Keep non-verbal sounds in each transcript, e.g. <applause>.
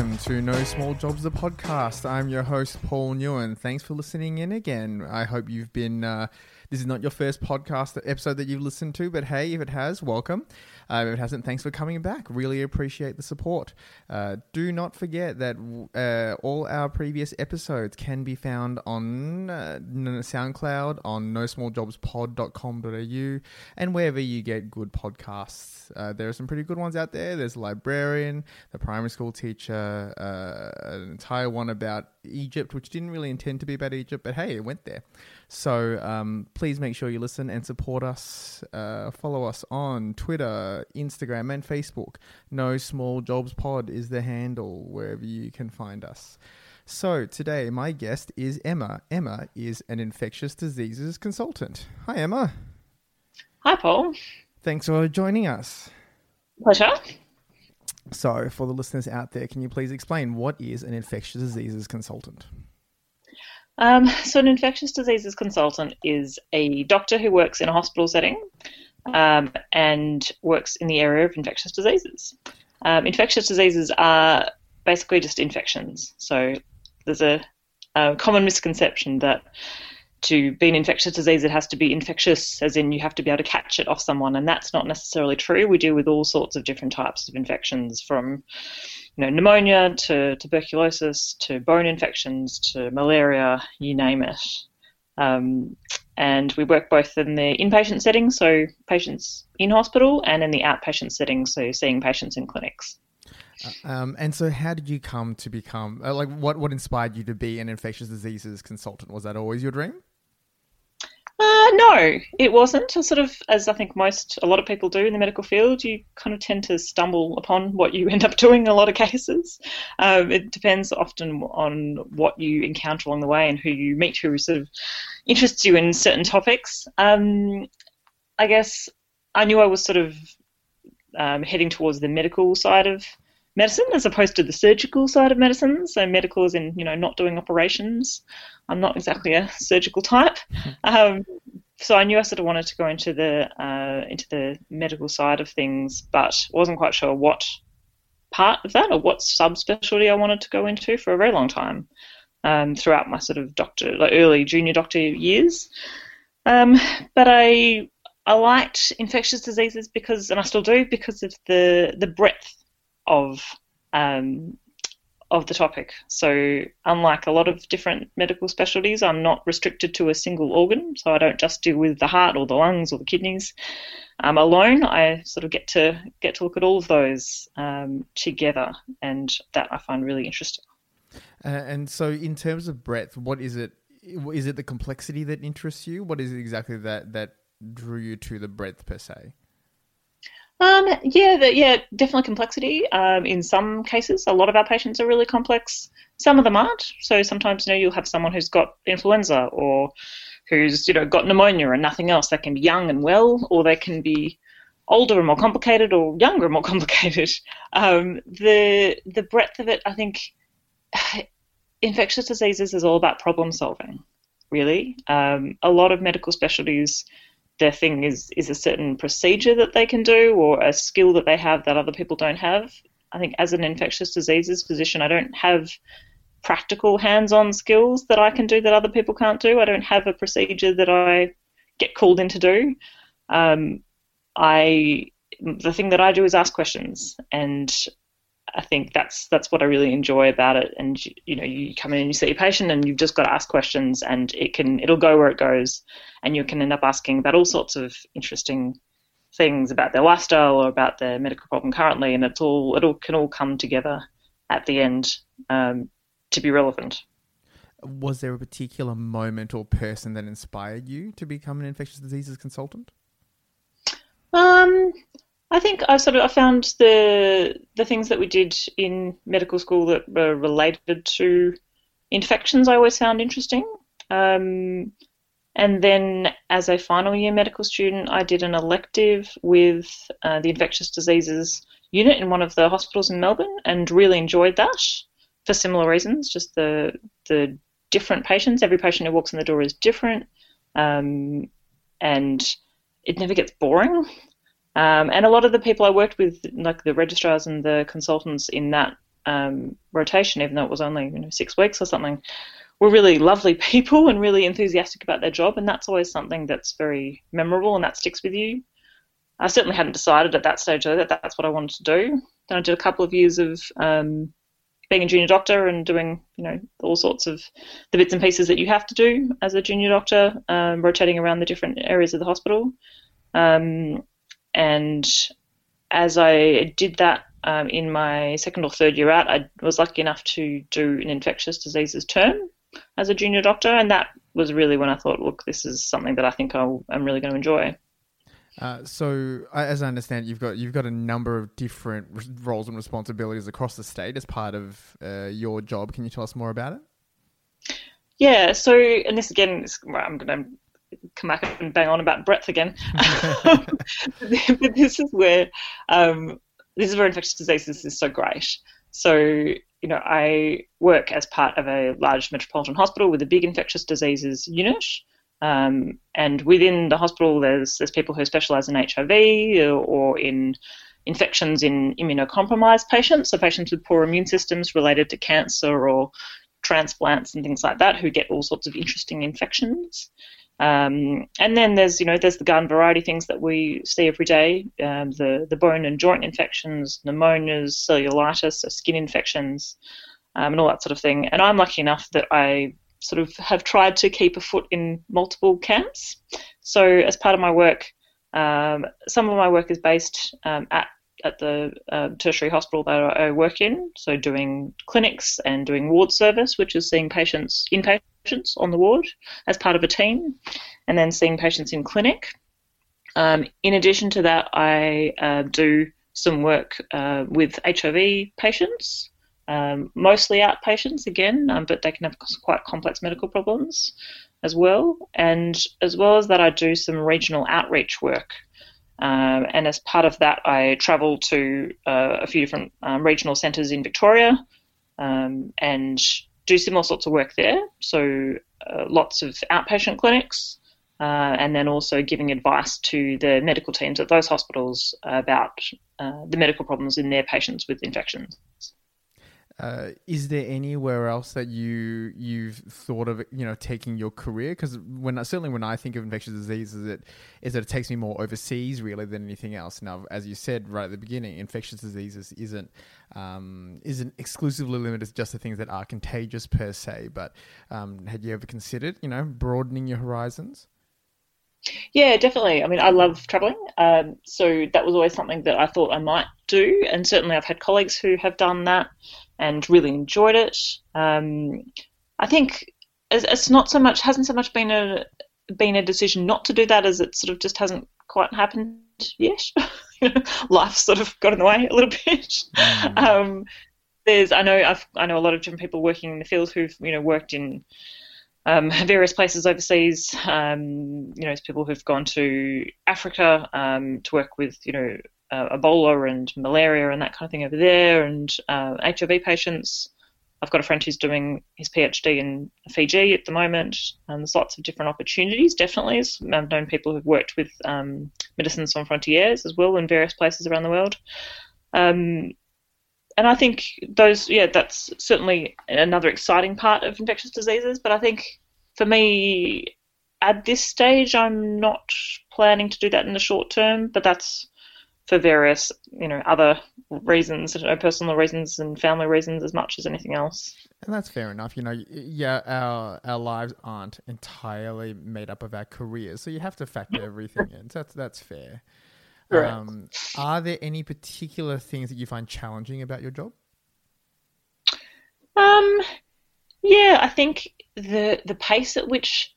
Welcome to No Small Jobs, the podcast. I'm your host, Paul Newen. Thanks for listening in again. I hope you've been. Uh, this is not your first podcast episode that you've listened to, but hey, if it has, welcome. Uh, if it hasn't, thanks for coming back. Really appreciate the support. Uh, do not forget that uh, all our previous episodes can be found on uh, SoundCloud, on nosmalljobspod.com.au, and wherever you get good podcasts. Uh, there are some pretty good ones out there. There's a Librarian, the primary school teacher, uh, an entire one about Egypt, which didn't really intend to be about Egypt, but hey, it went there. So um, please make sure you listen and support us. Uh, follow us on Twitter, Instagram, and Facebook. No Small Jobs Pod is the handle wherever you can find us. So today, my guest is Emma. Emma is an infectious diseases consultant. Hi, Emma. Hi, Paul. Thanks for joining us. Pleasure. So, for the listeners out there, can you please explain what is an infectious diseases consultant? Um, so, an infectious diseases consultant is a doctor who works in a hospital setting um, and works in the area of infectious diseases. Um, infectious diseases are basically just infections. So, there's a, a common misconception that to be an infectious disease, it has to be infectious, as in you have to be able to catch it off someone, and that's not necessarily true. We deal with all sorts of different types of infections, from you know pneumonia to tuberculosis to bone infections to malaria, you name it. Um, and we work both in the inpatient setting, so patients in hospital, and in the outpatient setting, so seeing patients in clinics. Uh, um, and so, how did you come to become uh, like what? What inspired you to be an infectious diseases consultant? Was that always your dream? Uh, no, it wasn't. Sort of, as I think most, a lot of people do in the medical field, you kind of tend to stumble upon what you <laughs> end up doing in a lot of cases. Um, it depends often on what you encounter along the way and who you meet who sort of interests you in certain topics. Um, I guess I knew I was sort of um, heading towards the medical side of medicine as opposed to the surgical side of medicine. So medical is in, you know, not doing operations. I'm not exactly a surgical type. Um, so I knew I sort of wanted to go into the uh, into the medical side of things, but wasn't quite sure what part of that or what subspecialty I wanted to go into for a very long time um, throughout my sort of doctor, like early junior doctor years. Um, but I I liked infectious diseases because, and I still do, because of the the breadth of um, of the topic. So, unlike a lot of different medical specialties, I'm not restricted to a single organ. So, I don't just deal with the heart or the lungs or the kidneys um, alone. I sort of get to get to look at all of those um, together, and that I find really interesting. Uh, and so, in terms of breadth, what is it? Is it the complexity that interests you? What is it exactly that that drew you to the breadth per se? Um, yeah, the, yeah, definitely complexity. Um, in some cases, a lot of our patients are really complex. Some of them aren't. So sometimes, you know, you'll have someone who's got influenza or who's, you know, got pneumonia and nothing else. They can be young and well, or they can be older and more complicated, or younger and more <laughs> complicated. Um, the the breadth of it, I think, <sighs> infectious diseases is all about problem solving. Really, um, a lot of medical specialties their thing is is a certain procedure that they can do or a skill that they have that other people don't have. I think as an infectious diseases physician, I don't have practical hands-on skills that I can do that other people can't do. I don't have a procedure that I get called in to do. Um, I the thing that I do is ask questions, and I think that's that's what I really enjoy about it. And you know, you come in and you see a patient, and you've just got to ask questions, and it can it'll go where it goes, and you can end up asking about all sorts of interesting things about their lifestyle or about their medical problem currently, and it's all it all can all come together at the end um, to be relevant. Was there a particular moment or person that inspired you to become an infectious diseases consultant? Um, I think I sort of I found the the things that we did in medical school that were related to infections. I always found interesting. Um, and then, as a final year medical student, I did an elective with uh, the infectious diseases unit in one of the hospitals in Melbourne, and really enjoyed that for similar reasons. Just the the different patients. Every patient who walks in the door is different, um, and it never gets boring. Um, and a lot of the people I worked with, like the registrars and the consultants in that um, rotation, even though it was only you know six weeks or something, were really lovely <laughs> people and really enthusiastic about their job, and that's always something that's very memorable and that sticks with you. I certainly hadn't decided at that stage though that that's what I wanted to do. Then I did a couple of years of um, being a junior doctor and doing you know all sorts of the bits and pieces that you have to do as a junior doctor, um, rotating around the different areas of the hospital. Um, and as I did that um, in my second or third year out, I was lucky enough to do an infectious diseases term as a junior doctor, and that was really when I thought, look, this is something that I think i am really going to enjoy. Uh, so, as I understand, you've got you've got a number of different roles and responsibilities across the state as part of uh, your job. Can you tell us more about it? Yeah. So, and this again, I'm going to come back and bang on about breadth again. <laughs> <laughs> but this is where um, this is where infectious diseases is so great. So, you know, I work as part of a large metropolitan hospital with a big infectious diseases unit. Um, and within the hospital, there's there's people who specialise in HIV or in infections in immunocompromised patients, so patients with poor immune systems related to cancer or transplants and things like that, who get all sorts of interesting infections. Um, and then there's you know there's the garden variety things that we see every day, um, the the bone and joint infections, pneumonias, cellulitis, so skin infections, um, and all that sort of thing. And I'm lucky enough that I sort of have tried to keep a foot in multiple camps. So as part of my work, um, some of my work is based um, at at the uh, tertiary hospital that I work in, so doing clinics and doing ward service, which is seeing patients inpatients on the ward as part of a team, and then seeing patients in clinic. Um, in addition to that, I uh, do some work uh, with HIV patients, um, mostly outpatients again, um, but they can have quite complex medical problems as well. And as well as that, I do some regional outreach work. Um, and as part of that, I travel to uh, a few different um, regional centres in Victoria um, and do similar sorts of work there. So uh, lots of outpatient clinics, uh, and then also giving advice to the medical teams at those hospitals about uh, the medical problems in their patients with infections. Uh, is there anywhere else that you you've thought of you know taking your career? Because when certainly when I think of infectious diseases, it is that it takes me more overseas really than anything else. Now, as you said right at the beginning, infectious diseases isn't um, isn't exclusively limited to just the things that are contagious per se. But um, had you ever considered you know broadening your horizons? Yeah, definitely. I mean, I love traveling, um, so that was always something that I thought I might do, and certainly I've had colleagues who have done that and really enjoyed it. Um, I think it's not so much hasn't so much been a been a decision not to do that as it sort of just hasn't quite happened yet. <laughs> Life sort of got in the way a little <laughs> bit. Mm. Um, there's I know I've, I know a lot of different people working in the field who've you know worked in um, various places overseas. Um, you know, people who've gone to Africa um, to work with you know uh, Ebola and malaria and that kind of thing over there, and uh, HIV patients. I've got a friend who's doing his PhD in Fiji at the moment. And there's lots of different opportunities, definitely. I've known people who've worked with um, Médecins Sans Frontières as well in various places around the world. Um, and I think those, yeah, that's certainly another exciting part of infectious diseases. But I think for me, at this stage, I'm not planning to do that in the short term. But that's for various, you know, other reasons, you know, personal reasons and family reasons as much as anything else. And that's fair enough. You know, yeah, our our lives aren't entirely made up of our careers, so you have to factor <laughs> everything in. So that's that's fair. Um, are there any particular things that you find challenging about your job? Um, yeah, I think the the pace at which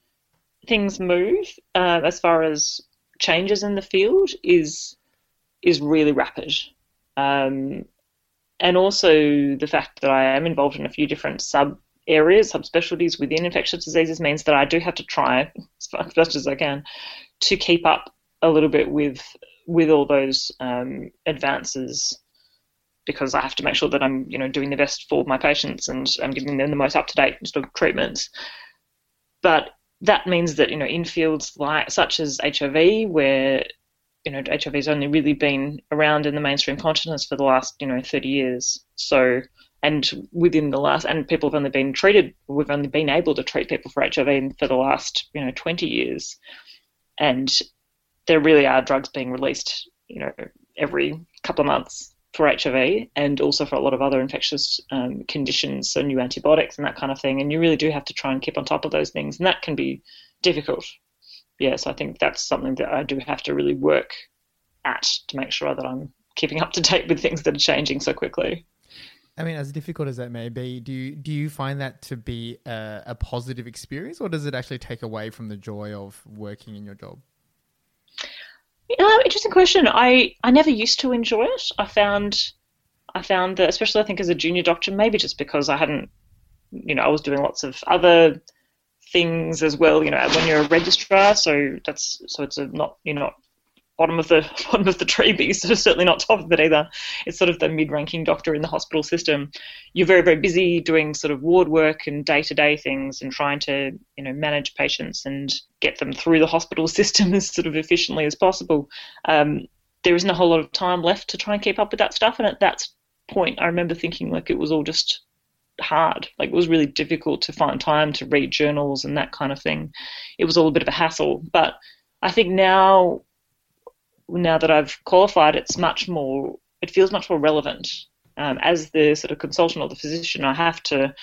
things move, uh, as far as changes in the field, is is really rapid. Um, and also the fact that I am involved in a few different sub areas, subspecialties within infectious diseases means that I do have to try <laughs> as much as I can to keep up a little bit with with all those um, advances because I have to make sure that I'm you know doing the best for my patients and I'm giving them the most up to date sort of treatments. But that means that you know in fields like such as HIV, where you know, HIV has only really been around in the mainstream consciousness for the last, you know, 30 years. So and within the last, and people have only been treated, we've only been able to treat people for HIV for the last, you know, 20 years. And there really are drugs being released, you know, every couple of months for HIV and also for a lot of other infectious um, conditions, so new antibiotics and that kind of thing. And you really do have to try and keep on top of those things, and that can be difficult. Yes, I think that's something that I do have to really work at to make sure that I'm keeping up to date with things that are changing so quickly. I mean, as difficult as that may be, do you do you find that to be a, a positive experience, or does it actually take away from the joy of working in your job? Um, interesting question. I, I never used to enjoy it. I found I found that, especially I think as a junior doctor, maybe just because I hadn't, you know, I was doing lots of other things as well. You know, when you're a registrar, so that's so it's a not you're not bottom of the <laughs> bottom of the tree, but you're sort of certainly not top of it either. It's sort of the mid-ranking doctor in the hospital system. You're very very busy doing sort of ward work and day-to-day things and trying to you know manage patients and get them through the hospital <laughs> system as sort of efficiently as possible. Um, there isn't a whole lot of time left to try and keep up with that stuff, and at that point, I remember thinking like it was all just hard. Like it was really difficult to find time to read journals and that kind of thing. It was all a bit of a hassle, but I think now now that I've qualified, it's much more, it feels much more relevant. Um, as the sort of consultant or the physician, I have to,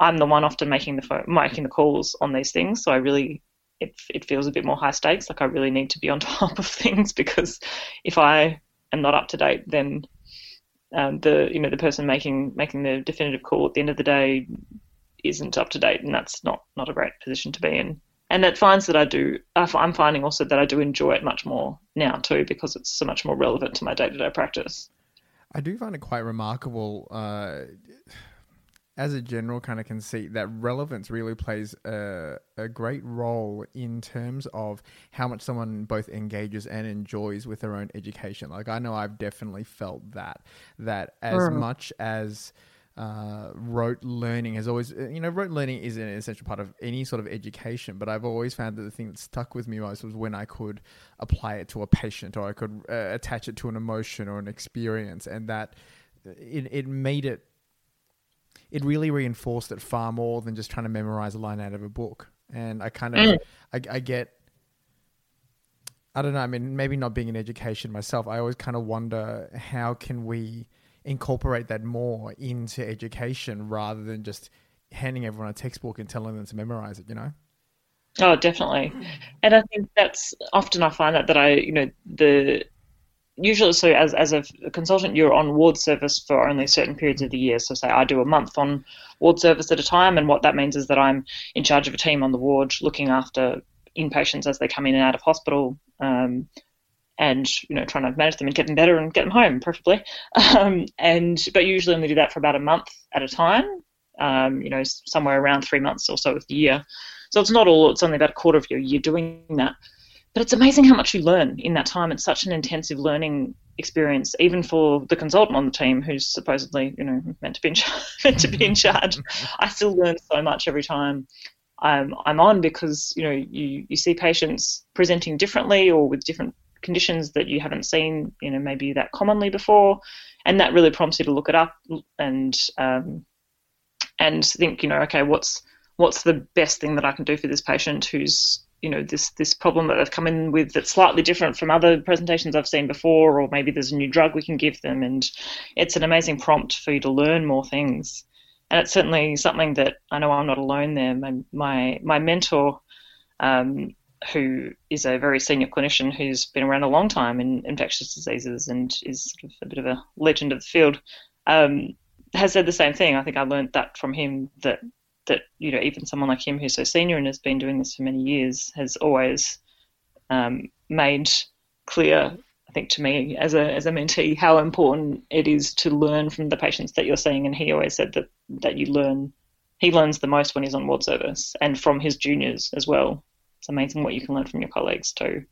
I'm the one often making the phone, making the calls on these things. So I really, it, it feels a bit more high stakes. Like I really need to be on <laughs> top of things because if I am not up to date, then um, the you know the person making making the definitive call at the end of the day isn't up to date, and that's not not a great position to be in and it finds that I do. I'm finding also that I do enjoy it much more now too because it's so much more relevant to my day to day practice. I do find it quite remarkable. Uh, as a general kind of conceit, that relevance really plays a, a great role in terms of how much someone both engages and enjoys with their own education. Like I know I've definitely felt that that as mm. much as uh, rote learning has always, you know, rote learning is an essential part of any sort of education. But I've always found that the thing that stuck with me most was when I could apply it to a patient or I could uh, attach it to an emotion or an experience, and that uh, it it made it. It really reinforced it far more than just trying to memorize a line out of a book. And I kind of, mm. I, I get I don't know. I mean, maybe not being in education myself, I always kind of wonder how can we incorporate that more into education rather than just handing everyone a textbook and telling them to memorize it, you know? Oh, definitely. And I think that's often I find that that I, you know, the usually so as as a consultant you're on ward service for only certain periods of the year. So say I do a month on ward service at a time, and what that means is that I'm in charge of a team on the ward looking after inpatients as they come in and out of hospital. Um, and you know trying to manage them and get them better and get them home preferably <laughs> um, and but usually only do that for about a month at a time um, you know somewhere around three months or so of the year so it's not all it's only about a quarter of your year doing that but it's amazing how much you learn in that time. It's such an intensive learning experience even for the consultant on the team who's supposedly you know meant to be in charge, <laughs> meant to be in charge. I still learn so much every time I'm, I'm on because you know you, you see patients presenting differently or with different conditions that you haven't seen, you know, maybe that commonly before, and that really prompts you to look it up and um, and think, you know, okay, what's what's the best thing that I can do for this patient who's you know this this problem that they've come in with that's slightly different from other presentations I've seen before, or maybe there's a new drug we can give them, and it's an amazing prompt for you to learn more things. And it's certainly something that I know I'm not alone there. My my, my mentor um, who is a very senior clinician who's been around a long time in infectious diseases and is sort of a bit of a legend of the field, um, has said the same thing. I think I learned that from him that that you know even someone like him who's so senior and has been doing this for many years has always um, made clear. I think to me as a as a mentee how important it is to learn from the patients that you're seeing, and he always said that that you learn. He learns the most when he's on ward service and from his juniors as well it's amazing what you can learn from your colleagues too.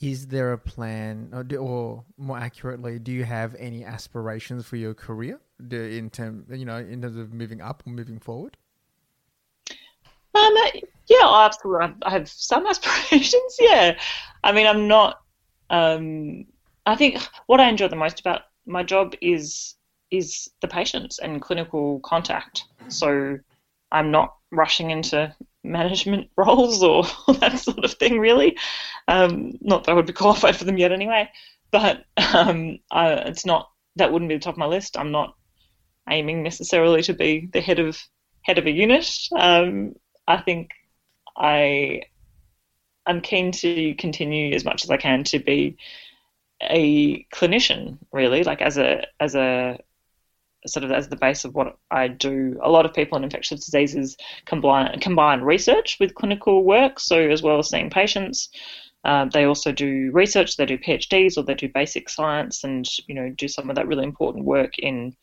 Is there a plan, or, do, or more accurately, do you have any aspirations for your career in term, you know, in terms of moving up or moving forward? Um, yeah, absolutely. I have some <laughs> aspirations. Yeah, I mean, I'm not. Um, I think what I enjoy the most about my job is is the patients and clinical contact. So I'm not rushing into management <laughs> roles or <laughs> that sort of thing, really. Um, not that I would be qualified for them yet, anyway. But um, I, it's not that wouldn't be the top of my list. I'm not aiming necessarily to be the head of head of a unit. Um, I think I I'm keen to continue as much as I can to be a clinician, really, like as a as a sort of as the base of what I do. A lot of people in infectious diseases combine combine research with clinical work, so as well as seeing patients. Um, they also do research. They do PhDs or they do basic science, and you know do some of that really important work in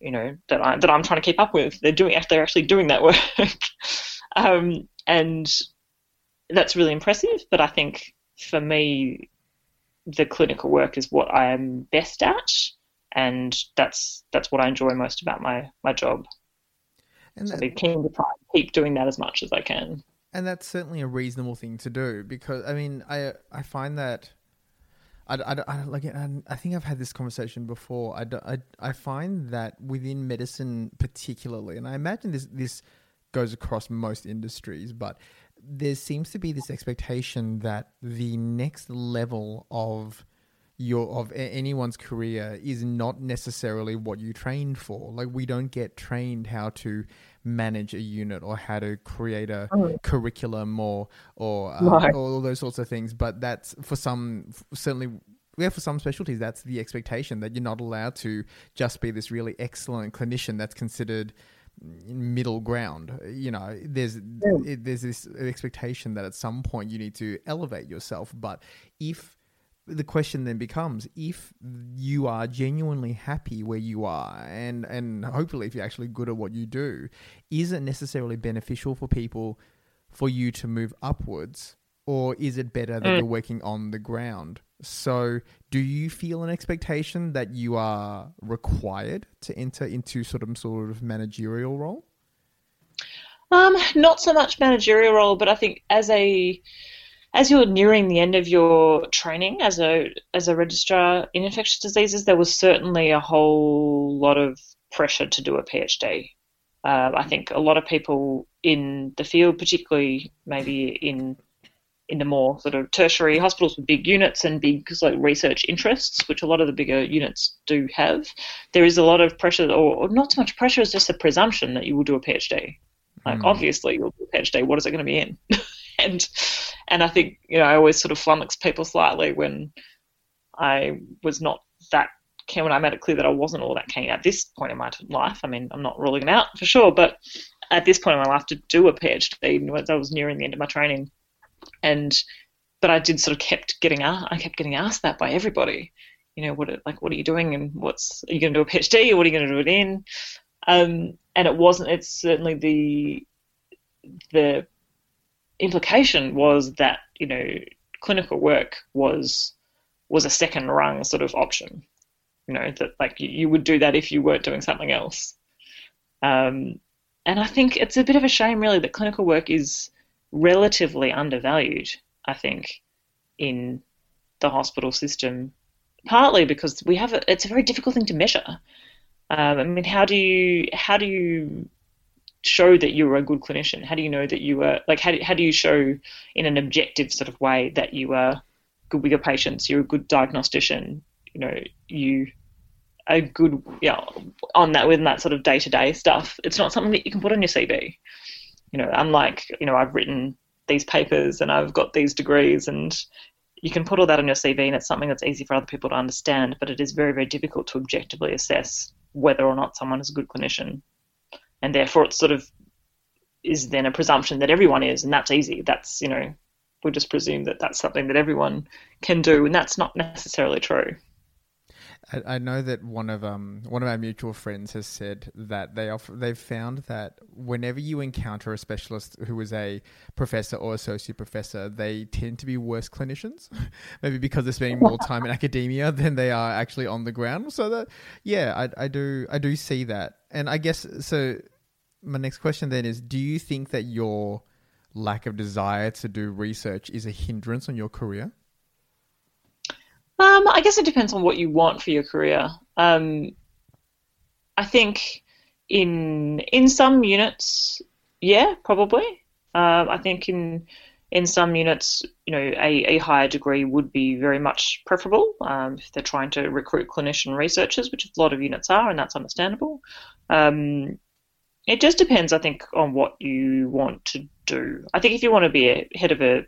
you know that I that I'm trying to keep up with. They're doing they're actually doing that work, <laughs> um, and that's really impressive. But I think for me, the clinical work is what I am best at, and that's that's what I enjoy most about my my job. And so I'll be keen to try keep doing that as much as I can. And that's certainly a reasonable thing to do because I mean I I find that I, I, I like I, I think I've had this conversation before. I, I, I find that within medicine particularly, and I imagine this this goes across most industries, but there seems to be this expectation that the next level of your of anyone's career is not necessarily what you trained for. Like we don't get trained how to manage a unit or how to create a oh. curriculum or or uh, right. all those sorts of things. But that's for some certainly. Yeah, for some specialties, that's the expectation that you're not allowed to just be this really excellent clinician that's considered middle ground. You know, there's yeah. there's this expectation that at some point you need to elevate yourself. But if the question then becomes if you are genuinely happy where you are and and hopefully if you're actually good at what you do is it necessarily beneficial for people for you to move upwards or is it better that mm. you're working on the ground so do you feel an expectation that you are required to enter into sort of sort of managerial role um not so much managerial role but i think as a as you're nearing the end of your training as a as a registrar in infectious diseases, there was certainly a whole lot of pressure to do a PhD. Uh, I think a lot of people in the field, particularly maybe in in the more sort of tertiary hospitals with big units and big like research interests, which a lot of the bigger units do have, there is a lot of pressure, or, or not so much pressure as just a presumption that you will do a PhD. Like mm. obviously you'll do a PhD. What is it going to be in? <laughs> and and I think you know I always sort of flummox people slightly when I was not that keen when I made it clear that I wasn't all that keen at this point in my life. I mean, I'm not ruling it out for sure, but at this point in my life to do a PhD, I was nearing the end of my training, and but I did sort of kept getting asked, I kept getting asked that by everybody. You know, what like what are you doing, and what's are you going to do a PhD, or what are you going to do it in? Um, and it wasn't. It's certainly the the implication was that you know clinical work was was a second rung sort of option. You know that like you, you would do that if you weren't doing something else. Um, and I think it's a bit of a shame, really, that clinical work is relatively undervalued. I think in the hospital system, partly because we have a, it's a very difficult thing to measure. Um, I mean, how do you how do you show that you're a good clinician? How do you know that you are like how do, how do you show in an objective sort of way that you are good with your patients? You're a good diagnostician. You know, you are good yeah on that within that sort of day to day stuff. It's not something that you can put on your CV. You know, unlike you know I've written these papers and I've got these degrees and you can put all that on your CV and it's something that's easy for other people to understand, but it is very, very difficult to objectively assess whether or not someone is a good clinician and therefore it sort of is then a presumption that everyone is, and that's easy. That's you know we just presume that that's something that everyone can do, and that's not necessarily true. I, know that one of um one of our mutual friends has said that they off, they've found that whenever you encounter a specialist who is a professor or associate professor, they tend to be worse clinicians, <laughs> maybe because they're spending more time in <laughs> academia than they are actually on the ground. So that yeah, I, I do I do see that, and I guess so. My next question then is: Do you think that your lack of desire to do research is a hindrance on your career? Um, I guess it depends on what you want for your career. Um, I think in in some units, yeah, probably. Um, I think in in some units, you know, a, a higher degree would be very much preferable um, if they're trying to recruit clinician researchers, which a lot of units are, and that's understandable. Um, it just depends, I think, on what you want to do. I think if you want to be a head of a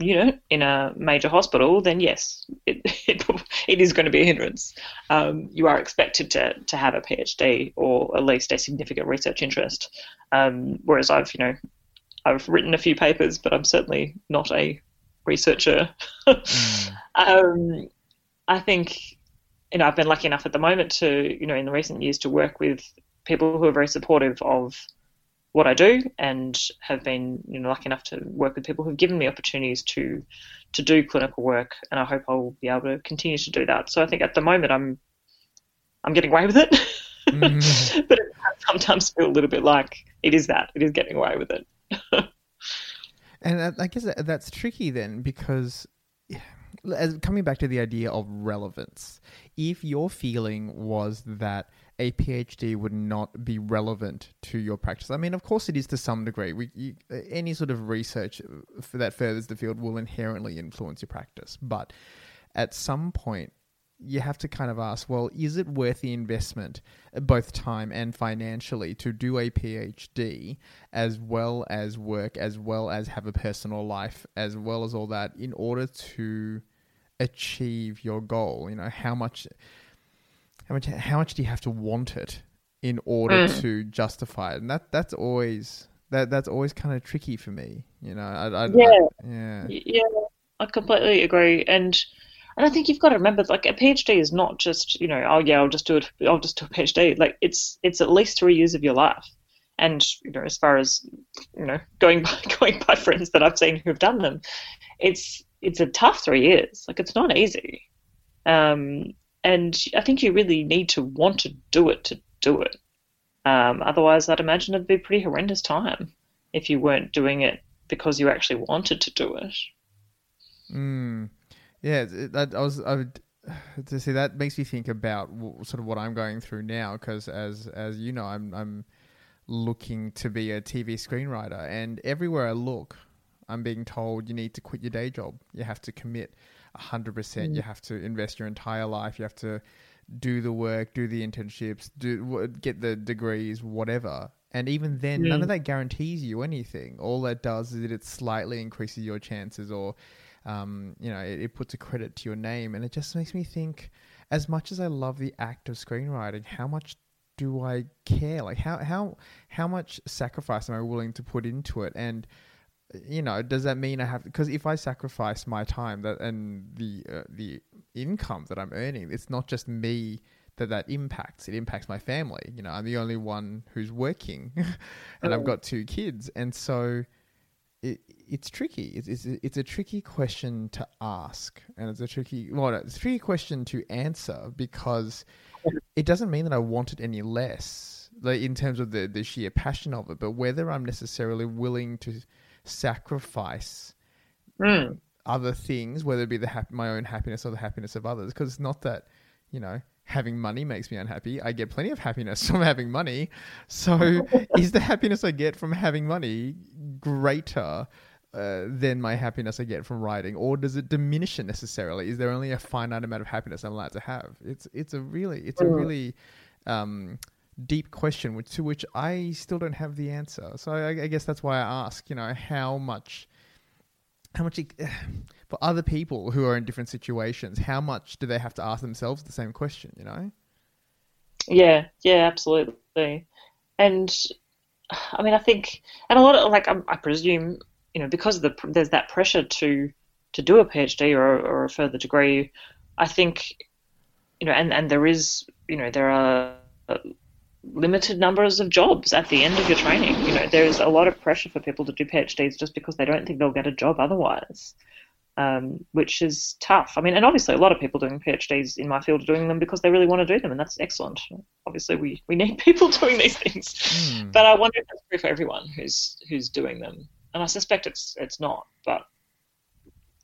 unit in a major hospital, then yes, it, <laughs> it, it is going to be a hindrance. Um, you are expected to, to have a PhD or at least a significant research interest. Um, whereas I've, you know, I've written a few papers, but I'm certainly not a researcher. mm. <laughs> um, I think, you know, I've been lucky enough at the moment to, you know, in the recent years to work with people who are very supportive of what I do and have been you know lucky enough to work with people who've given me opportunities to to do clinical work and I hope I'll be able to continue to do that. So I think at the moment I'm I'm getting away with it. Mm-hmm. <laughs> but it sometimes feel a little bit like it is that. It is getting away with it. <laughs> and I guess that's tricky then because <sighs> as coming back to the idea of relevance, if your feeling was that a PhD would not be relevant to your practice. I mean, of course, it is to some degree. We, you, any sort of research uh, that furthers the field will inherently influence your practice, but at some point, you have to kind of ask, well, is it worth the investment, uh, both time and financially, to do a PhD as well as work, as well as have a personal life, as well as all that, in order to achieve your goal? You know, how much how much how much do you have to want it in order mm. to justify it? And that that's always that that's always kind of tricky for me. You know, I, I, yeah, I, yeah, yeah. I completely agree, and and I think you've got to remember, like a PhD is not just you know, oh yeah, I'll just do it, I'll just do a PhD. Like it's it's at least three years of your life, and you know, as far as you know, going by <laughs> going by friends that I've seen who have done them, it's it's a tough three years. Like it's not easy. Um, and I think you really need to want to do it to do it. Um, otherwise, I'd imagine it'd be a pretty horrendous time if you weren't doing it because you actually wanted to do it. Mm. Yeah, that I was. I would, <sighs> to see that makes me think about sort of what I'm going through now because as as you know, I'm I'm looking to be a TV screenwriter, and everywhere I look, I'm being told you need to quit your day job. You have to commit 100%. Mm. You have to invest your entire life. You have to do the work, do the internships, do get the degrees, whatever. And even then, mm. none of that guarantees you anything. All that does is that it slightly increases your chances, or um, you know, it, it puts a credit to your name. And it just makes me think, as much as I love the act of screenwriting, how much do I care? Like how how how much sacrifice am I willing to put into it? And you know, does that mean I have? Because if I sacrifice my time that and the uh, the income that I'm earning, it's not just me that that impacts. It impacts my family. You know, I'm the only one who's working, <laughs> and I've got two kids, and so it it's tricky. It's, it's it's a tricky question to ask, and it's a tricky well, it's a tricky question to answer because it doesn't mean that I want it any less, like in terms of the the sheer passion of it, but whether I'm necessarily willing to sacrifice mm. other things, whether it be the hap- my own happiness or the happiness of others. Because it's not that, you know, having money makes me unhappy. I get plenty of happiness <laughs> from having money. So <laughs> is the happiness I get from having money greater? Uh, than my happiness I get from writing, or does it diminish it necessarily? Is there only a finite amount of happiness I'm allowed to have? It's it's a really it's a hmm. really um, deep question which, to which I still don't have the answer. So I, I guess that's why I ask, you know, how much, how much, <sighs> for other people who are in different situations, how much do they have to ask themselves the same question, you know? Yeah, yeah, absolutely. And I mean, I think, and a lot of, like, I, I presume, you know, because the, there's that pressure to, to do a PhD or, or a further degree, I think, you know, and, and there is, you know, there are limited numbers of jobs at the end of your training. You know, there's a lot of pressure for people to do PhDs just because they don't think they'll get a job otherwise, um, which is tough. I mean, and obviously a lot of people doing PhDs in my field are doing them because they really want to do them, and that's excellent. Obviously, we, we need <laughs> people doing these things, mm. but I wonder if that's true for everyone who's who's doing them, and I suspect it's it's not, but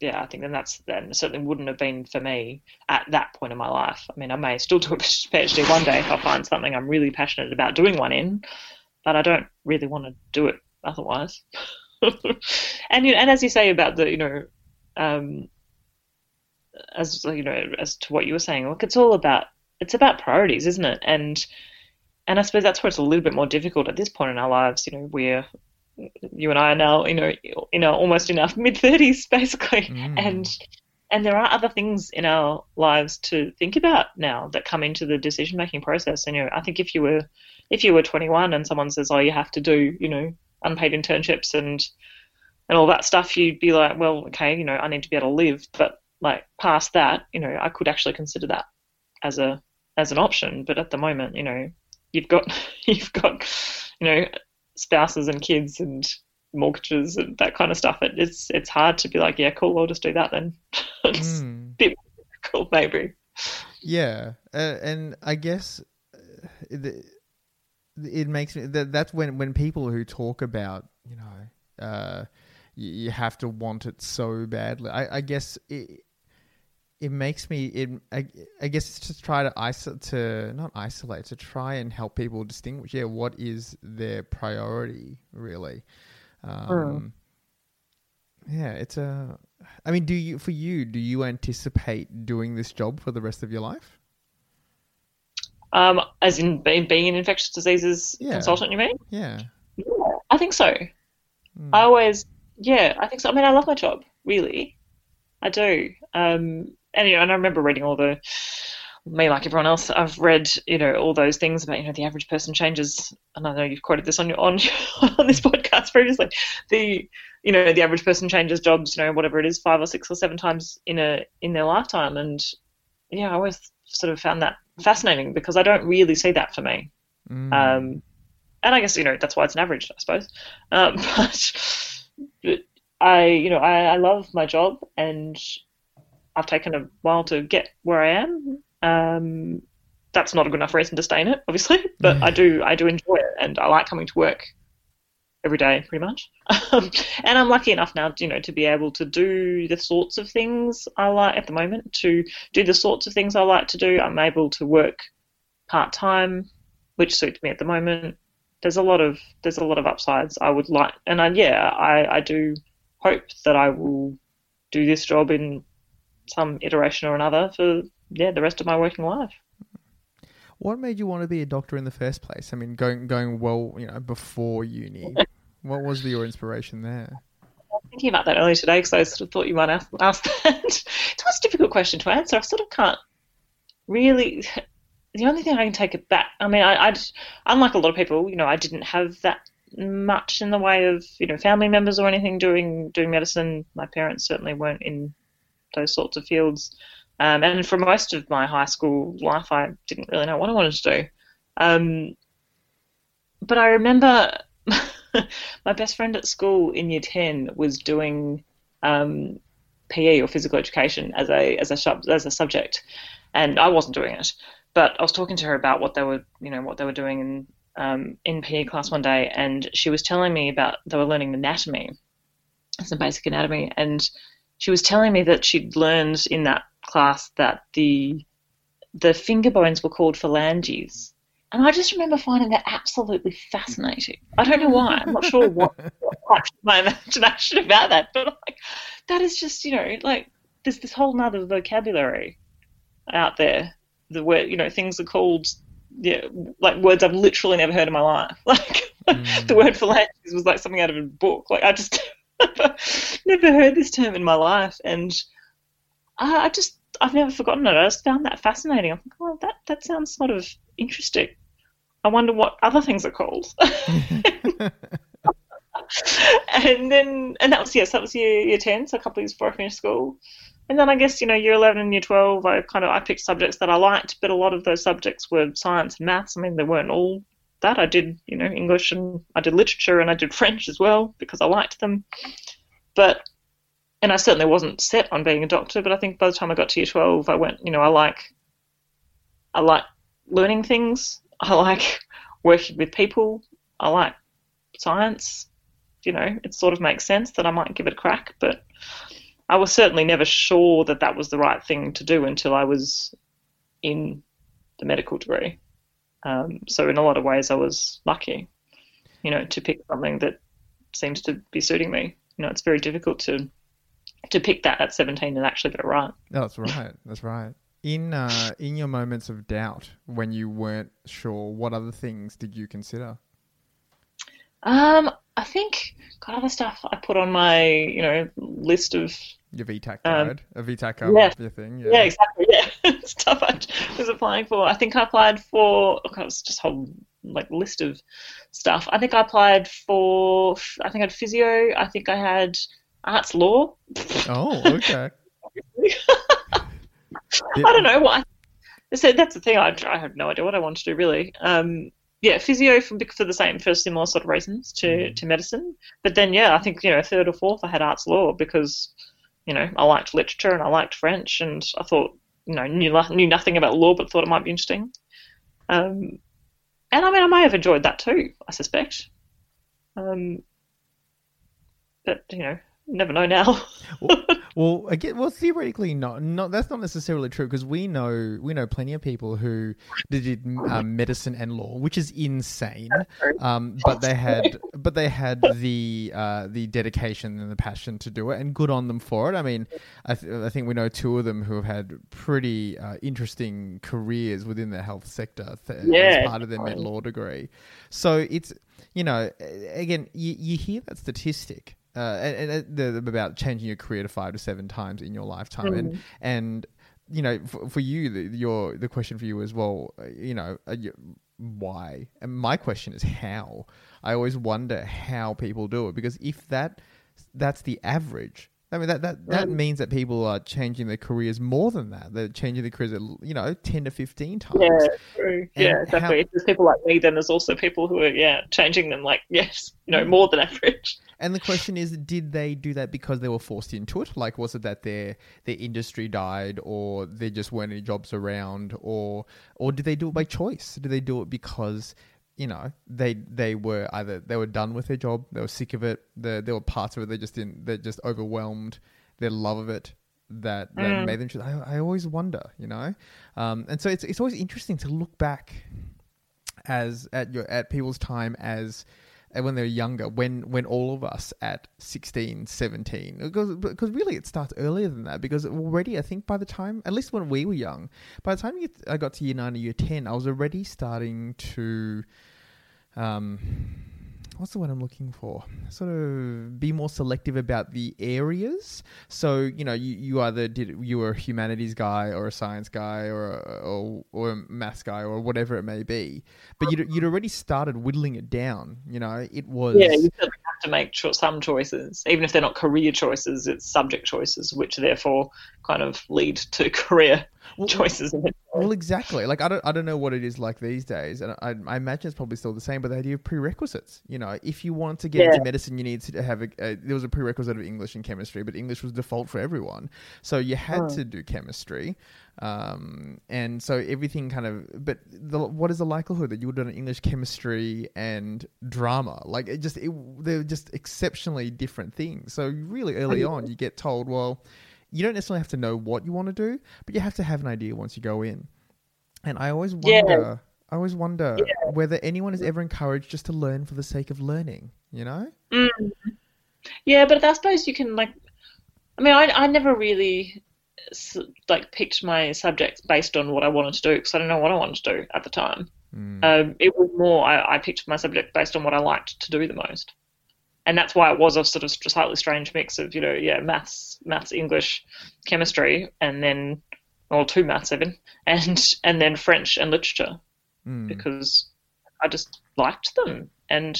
yeah, I think then that's then certainly wouldn't have been for me at that point in my life. I mean, I may still do a <laughs> PhD one day if I find something I'm really passionate about doing one in, but I don't really want to do it otherwise. <laughs> and you know, and as you say about the you know, um, as you know, as to what you were saying, look, it's all about it's about priorities, isn't it? And and I suppose that's where it's a little bit more difficult at this point in our lives. You know, we're you and I are now, you know, you know, almost in our <laughs> mid thirties, basically, mm. and and there are other things in our lives to think about now that come into the decision making process. And you know, I think if you were if you were 21 and someone says, "Oh, you have to do," you know, unpaid internships and and all that stuff, you'd be like, "Well, okay, you know, I need to be able to live," but like past that, you know, I could actually consider that as a as an option. But at the moment, you know, you've got <laughs> you've got you know spouses and kids and mortgages and that kind of stuff. It, it's it's hard to be like, yeah, cool, I'll just do that then. <laughs> it's mm. a bit cool, maybe. Yeah, uh, and I guess uh, it, it makes me that that's when when people who talk about you know uh, you, you have to want it so badly. I, I guess it, it makes me it I, I guess it's to try to isolate to not isolate to try and help people distinguish yeah what is their priority really um, mm. yeah it's a i mean do you for you do you anticipate doing this job for the rest of your life um as in being, being an infectious diseases yeah. consultant you mean yeah yeah i think so mm. i always yeah i think so i mean i love my job really I do. Um, and, you know, and I remember reading all the me like everyone else, I've read you know all those things about you know the average person changes, and I know you've quoted this on your on <laughs> on this podcast previously. The you know the average person changes jobs, you know whatever it is, five or six or seven times in a in their lifetime, and yeah, I always sort of found that fascinating because I don't really see that for me. Mm. Um, and I guess you know that's why it's an average, I suppose. Um, <laughs> but, but I you know I, I love my job and I've taken a while to get where I am. Um, that's not a good enough reason to stay in it, obviously, <laughs> but I do I do enjoy it, and I like coming to work every day, pretty much. <laughs> And I'm lucky enough now, you know, to be able to do the sorts of things I like at the moment. To do the sorts of things I like to do, I'm able to work part time, which suits me at the moment. There's a lot of there's a lot of upsides I would like, and I, yeah, I I do hope that I will do this job in some iteration or another for yeah the rest of my working life. What made you want to be a doctor in the first place? I mean, going going well, you know, before uni. <laughs> what was the, your inspiration there? I was thinking about that earlier today because I sort of thought you might ask, ask <laughs> that. it's a difficult question to answer. I sort of can't really. The only thing I can take it back. I mean, I, I'd unlike a lot of people, you know, I didn't have that much in the way of you know family members or anything doing doing medicine. My parents certainly weren't in those sorts of fields. Um, and for most of my high school life, I didn't really know what I wanted to do. Um, but I remember <laughs> my best friend at school in year 10 was doing um, PE or physical education as a, as, a, as a subject, and I wasn't doing it. But I was talking to her about what they were, you know, what they were doing in um, in PE class one day, and she was telling me about they were learning anatomy, some basic anatomy, and she was telling me that she'd learned in that class that the the finger bones were called phalanges. And I just remember finding that absolutely fascinating. I don't know why. I'm not sure what, what my <laughs> imagination about that, but like, that is just, you know, like there's this whole nother vocabulary out there. The word, you know, things are called, yeah, like words I've literally never heard in my life. <laughs> Like mm. the word phalanges was like something out of a book. Like I just <laughs> <laughs> never heard this term in my life, and I, I, just I've never forgotten it. I just found that fascinating. I'm like, oh, that that sounds sort of interesting. I wonder what other things are called. <laughs> <laughs> and then and that was yes, that was year year ten, so a couple of years before I finished school. And then I guess you know year eleven and year twelve, I kind of I picked subjects that I liked, but a lot of those subjects were science and maths. I mean, they weren't all that. I did, you know, English and I did literature and I did French as well because I liked them. But, and I certainly wasn't set on being a doctor, but I think by the time I got to year 12, I went, you know, I like, I like learning things. I like <laughs> working with people. I like science. You know, it sort of makes sense that I might give it a crack, but I was certainly never sure that that was the right thing to do until I was in the medical degree. Um, so in a lot of ways, I was lucky, you know, to pick something that seems to be suiting me. You know, it's very difficult to to pick that at 17 and actually get it right. That's right. That's right. In uh, in your moments of doubt, when you weren't sure, what other things did you consider? Um, I think got other stuff I put on my you know list of your VTAC Um, a VTAC card, yeah. your thing. yeah, yeah exactly yeah <laughs> stuff I was applying for. I think I applied for God, it was just a whole like list of stuff. I think I applied for I think I had physio. I think I had arts law. Oh, <laughs> okay. <laughs> I don't know why. So that's the thing. I, I have no idea what I want to do really. Um, yeah, physio for, for the same for similar sort of reasons to, Mm. to medicine. But then yeah, I think you know third or fourth I had arts law because you know I liked literature and I liked French and I thought you know knew knew nothing about law but thought it might be interesting. Um, and I mean I may have enjoyed that too. I suspect. Um, but you know, never know now. Well, again, well, theoretically, not, not that's not necessarily true because we know we know plenty of people who did um, medicine and law, which is insane. Um, but they had, but they had the uh, the dedication and the passion to do it, and good on them for it. I mean, I, th- I think we know two of them who have had pretty uh, interesting careers within the health sector th- Yeah, as part of their med law degree. So it's you know, again, you, you hear that statistic uh, and, and the, the- about changing your career to five to seven times in your lifetime, and and you know, for, for you, the, your the question for you is, well, uh, you know, uh, you, why? And my question is how. I always wonder how people do it because if that that's the average. I mean that that, that means that people are changing their careers more than that. They're changing their careers, you know, ten to fifteen times. Yeah, true. And Yeah, exactly. how- If there's people like me, then there's also people who are yeah changing them like yes, you know, more than average. And the question is, did they do that because they were forced into it? Like, was it that their their industry died, or there just weren't any jobs around, or or did they do it by choice? Did they do it because you know they they were either they were done with their job, they were sick of it, the, there were parts of it they just didn't, they just overwhelmed their love of it that that Mm. made them. choose- I, I always wonder, you know, um, and so it's it's always interesting to look back as at your at people's time as when they're younger when when all of us at 16 17 because because really it starts earlier than that because already i think by the time at least when we were young by the time you, i got to year 9 or year 10 i was already starting to um what's the word I'm looking for? Sort of be more selective about the areas. So you know, you, you either did you were a humanities guy or a science guy or a, or or a maths guy or whatever it may be, but you'd you'd already started whittling it down. You know, it was Yeah, you certainly have to make cho- some choices, even if they're not career choices. It's subject choices, which therefore kind of lead to <laughs> career Well, choices. Well, exactly. Like I don't, I don't know what it is like these days, and I, I imagine it's probably still the same. But the idea of prerequisites, you know, if you want to get Yeah. into medicine, you need to have a, a. There was a prerequisite of English and chemistry, but English was default for everyone, so you had Hmm. to do chemistry, um, and so everything kind of. But the, what is the likelihood that you would have done English, chemistry, and drama? Like it just, it, they're just exceptionally different things. So really early on, you get told, well you don't necessarily have to know what you want to do, but you have to have an idea once you go in. And I always Yeah. wonder, I always wonder whether anyone is ever encouraged just to learn for the sake of learning. You know? Yeah, but I suppose you can like. I mean, I I never really like picked my subjects based on what I wanted to do because I don't know what I wanted to do at the time. Mm. Um, it was more I, I picked my subject based on what I liked to do the most, and that's why it was a sort of slightly strange mix of you know yeah maths, maths, English, chemistry, and then or two maths even, <laughs> and and then French and literature Mm. because I just liked them. And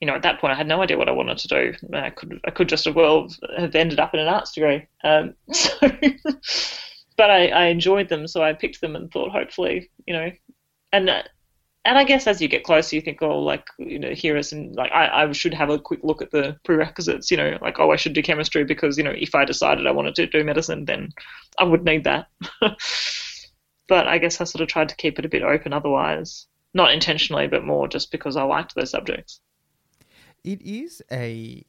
you know, at that point, I had no idea what I wanted to do. I could I could just as well have ended up in an arts degree. Um, <laughs> so, <laughs> but I, I enjoyed them, so I picked them and thought, hopefully, you know, and uh, and I guess as you get closer, you think, oh, like you know, here are some like I, I should have a quick look at the prerequisites. You know, like oh, I should do chemistry because you know, if I decided I wanted to do medicine, then I would need that. <laughs> but I guess I sort of tried to keep it a bit open otherwise. Not intentionally, but more just because I liked those subjects. It is a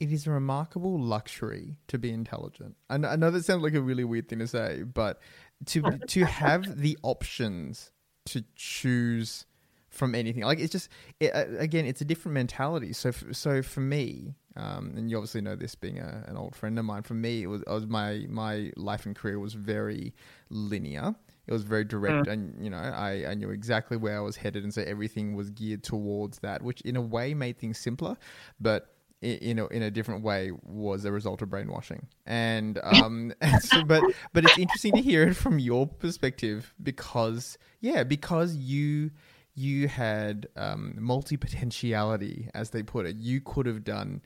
it is a remarkable luxury to be intelligent. I know, I know that sounds like a really weird thing to say, but to to have the options to choose from anything like it's just it, again it's a different mentality. So f- so for me, um, and you obviously know this being a, an old friend of mine. For me, it was, it was my my life and career was very linear. It was very direct, mm. and you know, I, I knew exactly where I was headed, and so everything was geared towards that, which in a way made things simpler, but in a, in a different way was a result of brainwashing. And <laughs> um, so, but but it's interesting to hear it from your perspective because yeah, because you you had um, multi potentiality, as they put it. You could have done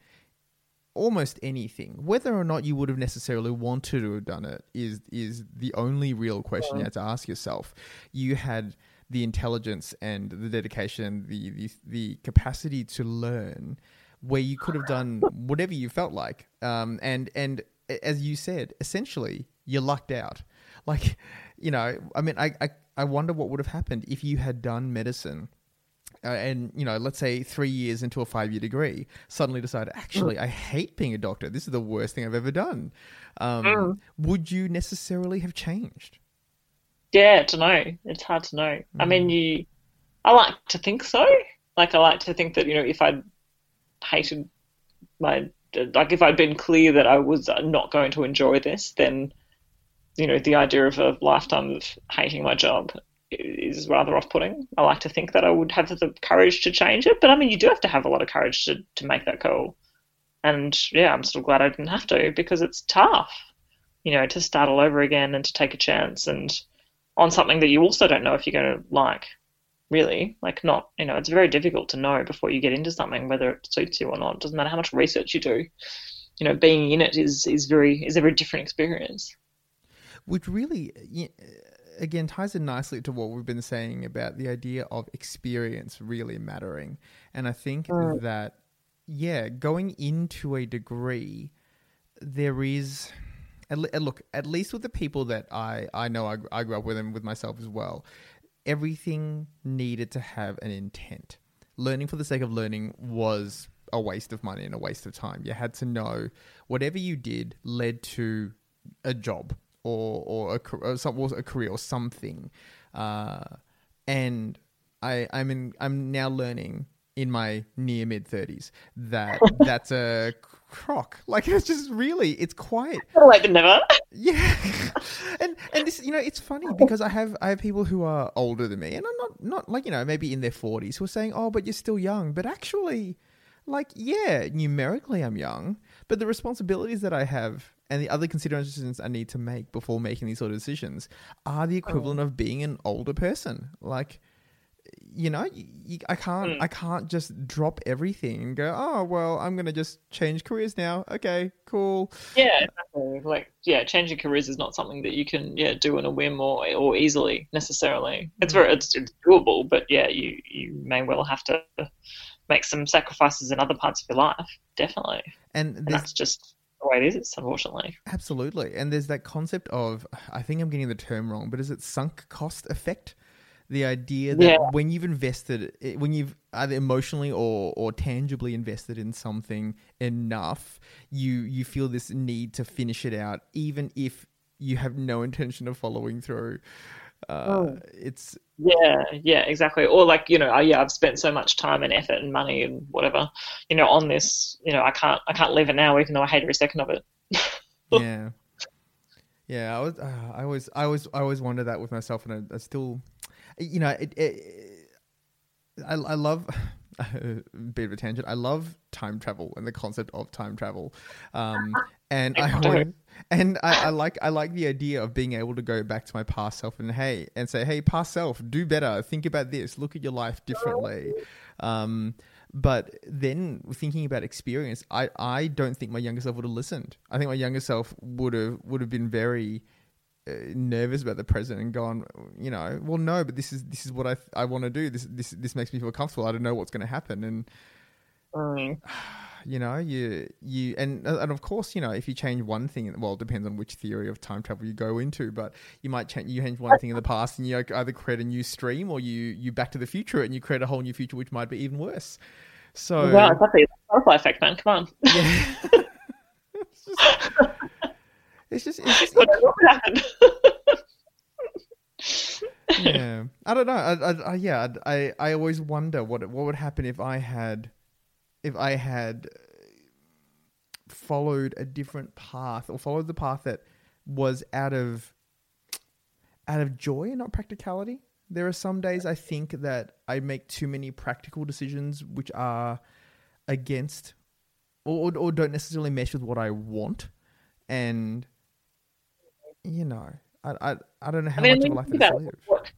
almost anything. Whether or not you would have necessarily wanted to have done it is is the only real question you had to ask yourself. You had the intelligence and the dedication, the the, the capacity to learn, where you could have done whatever you felt like. Um, and and as you said, essentially, you lucked out. <laughs> Like, you know, I mean, I, I I wonder what would have happened if you had done medicine uh, and you know, let's say three years into a five-year degree, suddenly decide, actually, I hate being a doctor. This is the worst thing I've ever done. Um, mm. Would you necessarily have changed? Yeah, to know. It's hard to know. Mm. I mean, mm. you. I like to think so. Like I like to think that you know, if I'd hated my like if I'd been clear that I was not going to enjoy this, then you know the idea of a lifetime of hating my job is rather off-putting. I like to think that I would have the courage to change it, but I mean, you do have to have a lot of courage to to make that call. And yeah, I'm still glad I didn't have to because it's tough, you know, to start all over again and to take a chance and on something that you also don't know if you're going to like. Really, like not, you know, it's very difficult to know before you get into something whether it suits you or not. It doesn't matter how much research you do. You know, being in it is is very is a very different experience. Which really, again ties in nicely to what we've been saying about the idea of experience really mattering. And I think mm. that, yeah, going into a degree, there is. Look, at least with the people that I, I know I, I grew up with and with myself as well, everything needed to have an intent. Learning for the sake of learning was a waste of money and a waste of time. You had to know whatever you did led to a job or or a, or some, or a career or something. Uh, and I I'm in I'm now learning in my near mid thirties that <laughs> that's a crock. <laughs> Like it's just really it's quite <laughs> like never. Yeah, <laughs> and and this you know it's funny because I have I have people who are older than me and I'm not not like you know maybe in their forties who are saying oh but you're still young but actually like yeah numerically I'm young but the responsibilities that I have and the other considerations I need to make before making these sort of decisions are the equivalent oh. of being an older person. Like, you know, you, you, I can't, mm. I can't just drop everything and go, oh well, I'm gonna just change careers now. Okay, cool. Yeah, exactly. Like, yeah, changing careers is not something that you can, yeah, do in a whim or or easily necessarily. It's hmm. very, it's, it's doable, but yeah, you you may well have to make some sacrifices in other parts of your life. Definitely, and, and that's just the way it is, unfortunately. Absolutely. And there's that concept of, I think I'm getting the term wrong, but is it sunk cost effect? The idea that yeah. when you've invested, when you've either emotionally or, or tangibly invested in something enough, you, you feel this need to finish it out, even if you have no intention of following through. Uh, oh. It's yeah, yeah, exactly. Or like you know, yeah, I've spent so much time and effort and money and whatever, you know, on this. You know, I can't, I can't leave it now, even though I hate every second of it. <laughs> yeah, yeah. I was, uh, I always, I always, I always wonder that with myself, and I, I still, you know, it, it, I, I love. a <laughs> bit of a tangent. I love time travel and the concept of time travel, um, and I always, and I, I, <laughs> like I like the idea of being able to go back to my past self and hey and say, hey, past self, do better. Think about this. Look at your life differently. Um, but then thinking about experience, I, I don't think my younger self would have listened. I think my younger self would have would have been very nervous about the present and gone, you know, well, no, but this is this is what I I want to do. This this this makes me feel comfortable. I don't know what's going to happen, and mm <sighs> you know you you and and of course you know if you change one thing well it depends on which theory of time travel you go into but you might change you change one thing in the past and you either create a new stream or you you back to the future and you create a whole new future which might be even worse so well exactly butterfly effect, man. Come on. Yeah. <laughs> just, <laughs> it's just, it's just what would happen? <laughs> yeah. <laughs> I don't know. I, I, I yeah. I, I always wonder what what would happen if I had, if I had uh, followed a different path or followed the path that was out of out of joy and not practicality. There are some days I think that I make too many practical decisions which are against or, or don't necessarily mesh with what I want. And you know, I I, I don't know how I mean, much of a life that is about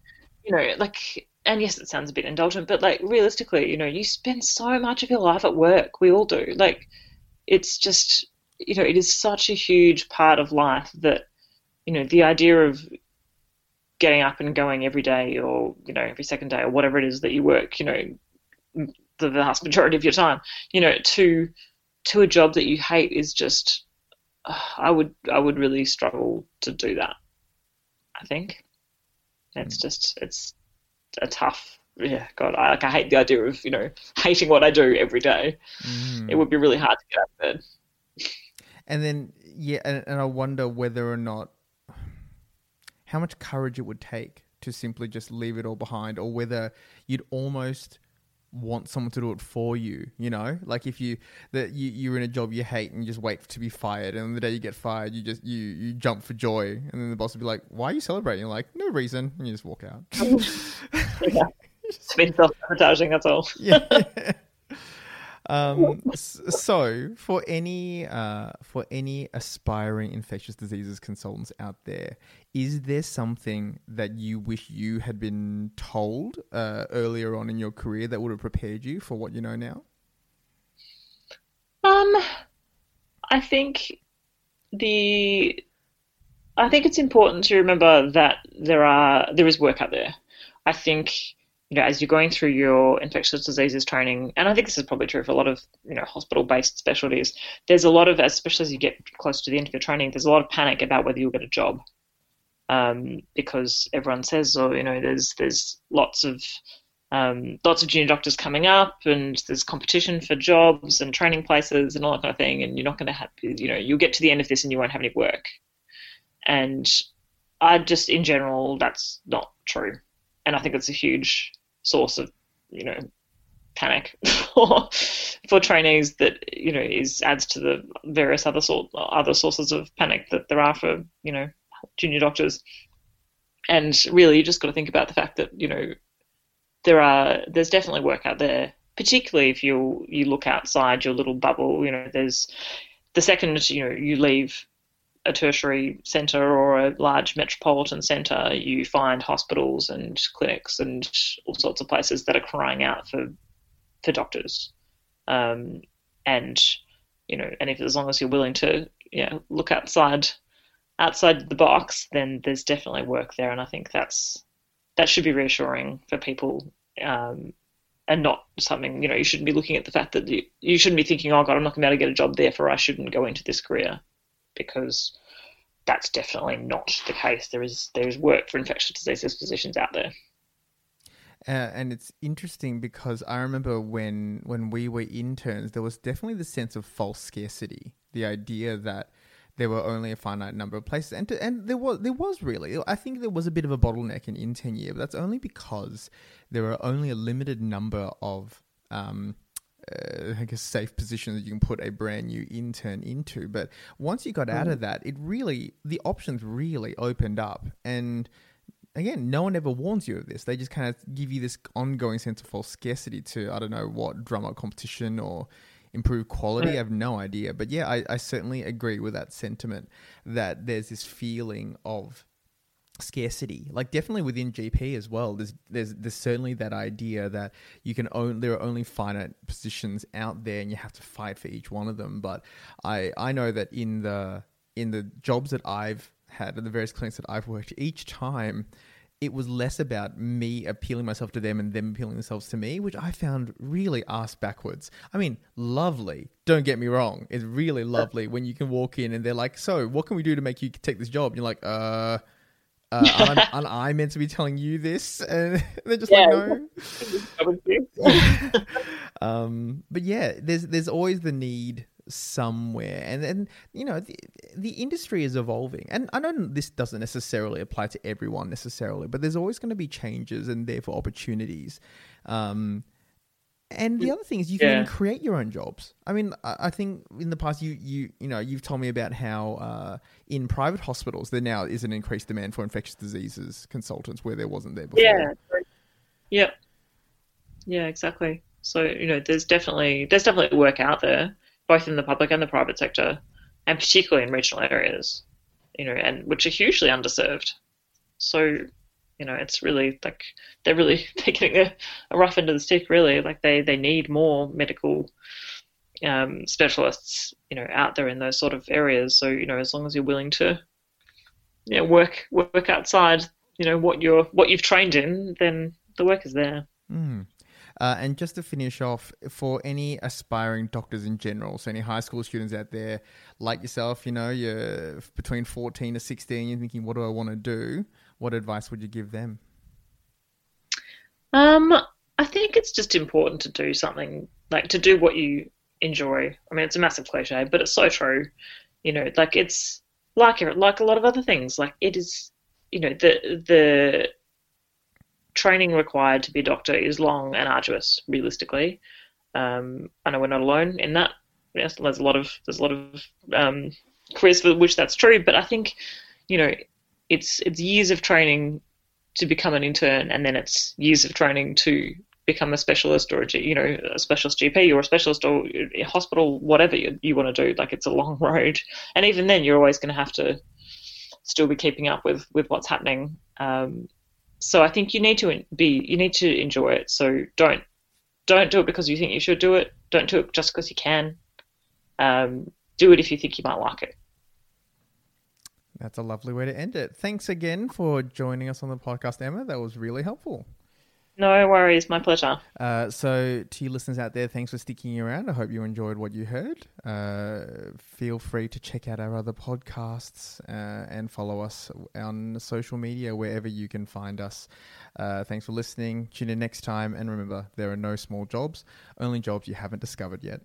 you know, like, and yes, it sounds a bit indulgent, but like realistically, you know, you spend so much of your life at work. We all do. Like, it's just, you know, it is such a huge part of life that, you know, the idea of getting up and going every day or, you know, every second day or whatever it is that you work, you know, the vast majority of your time, you know, to to a job that you hate is just I would I would really struggle to do that. I think it's just it's a tough yeah God I like I hate the idea of you know <laughs> hating what I do every day. Mm. It would be really hard to get out of bed. And then, yeah, and, and I wonder whether or not how much courage it would take to simply just leave it all behind, or whether you'd almost want someone to do it for you. You know, like if you that you you're in a job you hate and you just wait to be fired, and the day you get fired, you just you you jump for joy, and then the boss would be like, "Why are you celebrating?" You're like, "No reason," and you just walk out. <laughs> yeah. <laughs> It's been self sabotaging. That's all. yeah. <laughs> Um, so for any uh, for any aspiring infectious diseases consultants out there, is there something that you wish you had been told uh, earlier on in your career that would have prepared you for what you know now? Um, I think the I think it's important to remember that there are there is work out there. I think you know as you're going through your infectious diseases training, and I think this is probably true for a lot of you know hospital based specialties. There's a lot of, especially as you get close to the end of your training, there's a lot of panic about whether you'll get a job, um, because everyone says, oh, you know, there's there's lots of um, lots of junior doctors coming up, and there's competition for jobs and training places and all that kind of thing. And you're not going to have, you know, you'll get to the end of this and you won't have any work. And I just, in general, that's not true. And I think it's a huge source of, you know, panic <laughs> for for trainees that you know is adds to the various other sort other sources of panic that there are for you know junior doctors. And really, you just got to think about the fact that you know there are there's definitely work out there, particularly if you you look outside your little bubble. You know, there's the second you know you leave a tertiary centre or a large metropolitan centre, you find hospitals and clinics and all sorts of places that are crying out for for doctors. Um, and you know, and if as long as you're willing to you know, look outside outside the box, then there's definitely work there, and I think that's that should be reassuring for people. Um, and not something you know you shouldn't be looking at the fact that you, you shouldn't be thinking oh god i'm not going to be able to get a job therefore i shouldn't go into this career because that's definitely not the case. There is there is work for infectious diseases physicians out there. Uh, and it's interesting because I remember when when we were interns, there was definitely the sense of false scarcity, the idea that there were only a finite number of places, and to, and there was there was really, I think there was a bit of a bottleneck in intern year, but that's only because there were only a limited number of um, uh, I guess safe position that you can put a brand new intern into. But once you got out of that, it really the options really opened up and again, no one ever warns you of this. They just kind of give you this ongoing sense of false scarcity to, I don't know, what, drum up competition or improve quality. I have no idea. But yeah, I, I certainly agree with that sentiment that there's this feeling of scarcity like definitely within gp as well there's there's there's certainly that idea that you can own there are only finite positions out there and you have to fight for each one of them but i i know that in the in the jobs that i've had at the various clinics that i've worked each time it was less about me appealing myself to them and them appealing themselves to me, which I found really ass backwards. I mean, lovely. Don't get me wrong. It's really lovely when you can walk in and they're like, "So, what can we do to make you take this job?" And you're like, "Uh, uh <laughs> aren't, aren't I meant to be telling you this?" <laughs> And they're just Yeah. like, "No." <laughs> um, but yeah, there's there's always the need somewhere and and you know the, the industry is evolving and i know this doesn't necessarily apply to everyone necessarily but there's always going to be changes and therefore opportunities um, and the other thing is you can Yeah. create your own jobs. I mean, I think in the past you you you know you've told me about how uh, in private hospitals there now is an increased demand for infectious diseases consultants where there wasn't there before. Yeah. Yep. Yeah, exactly. So you know, there's definitely there's definitely work out there, both in the public and the private sector, and particularly in regional areas, you know, and which are hugely underserved. So, you know, it's really like they're really <laughs> they're getting a, a rough end of the stick. Really, like they they need more medical um, specialists, you know, out there in those sort of areas. So you know, as long as you're willing to, you know, work work outside, you know, what you're what you've trained in, then the work is there. Mm. Uh, and just to finish off, for any aspiring doctors in general, so any high school students out there like yourself, you know, you're between 14 to 16, you're thinking, what do I want to do? What advice would you give them? Um, I think it's just important to do something like to do what you enjoy. I mean, it's a massive cliche, but it's so true. You know, like it's like like a lot of other things. Like it is, you know, the the training required to be a doctor is long and arduous. Realistically, um, I know we're not alone in that. Yes, there's a lot of there's a lot of um, careers for which that's true, but I think, you know, it's it's years of training to become an intern, and then it's years of training to become a specialist or a you know a specialist GP or a specialist or a hospital, whatever you, you want to do. Like it's a long <laughs> road, and even then, you're always going to have to still be keeping up with with what's happening. Um, so I think you need to be you need to enjoy it. So don't don't do it because you think you should do it. Don't do it just because you can. Um, do it if you think you might like it. That's a lovely way to end it. Thanks again for joining us on the podcast, Emma. That was really helpful. No worries, my pleasure. Uh, so, to you listeners out there, thanks for sticking around. I hope you enjoyed what you heard. Uh, feel free to check out our other podcasts uh, and follow us on social media wherever you can find us. Uh, thanks for listening. Tune in next time. And remember, there are no small jobs, only jobs you haven't discovered yet.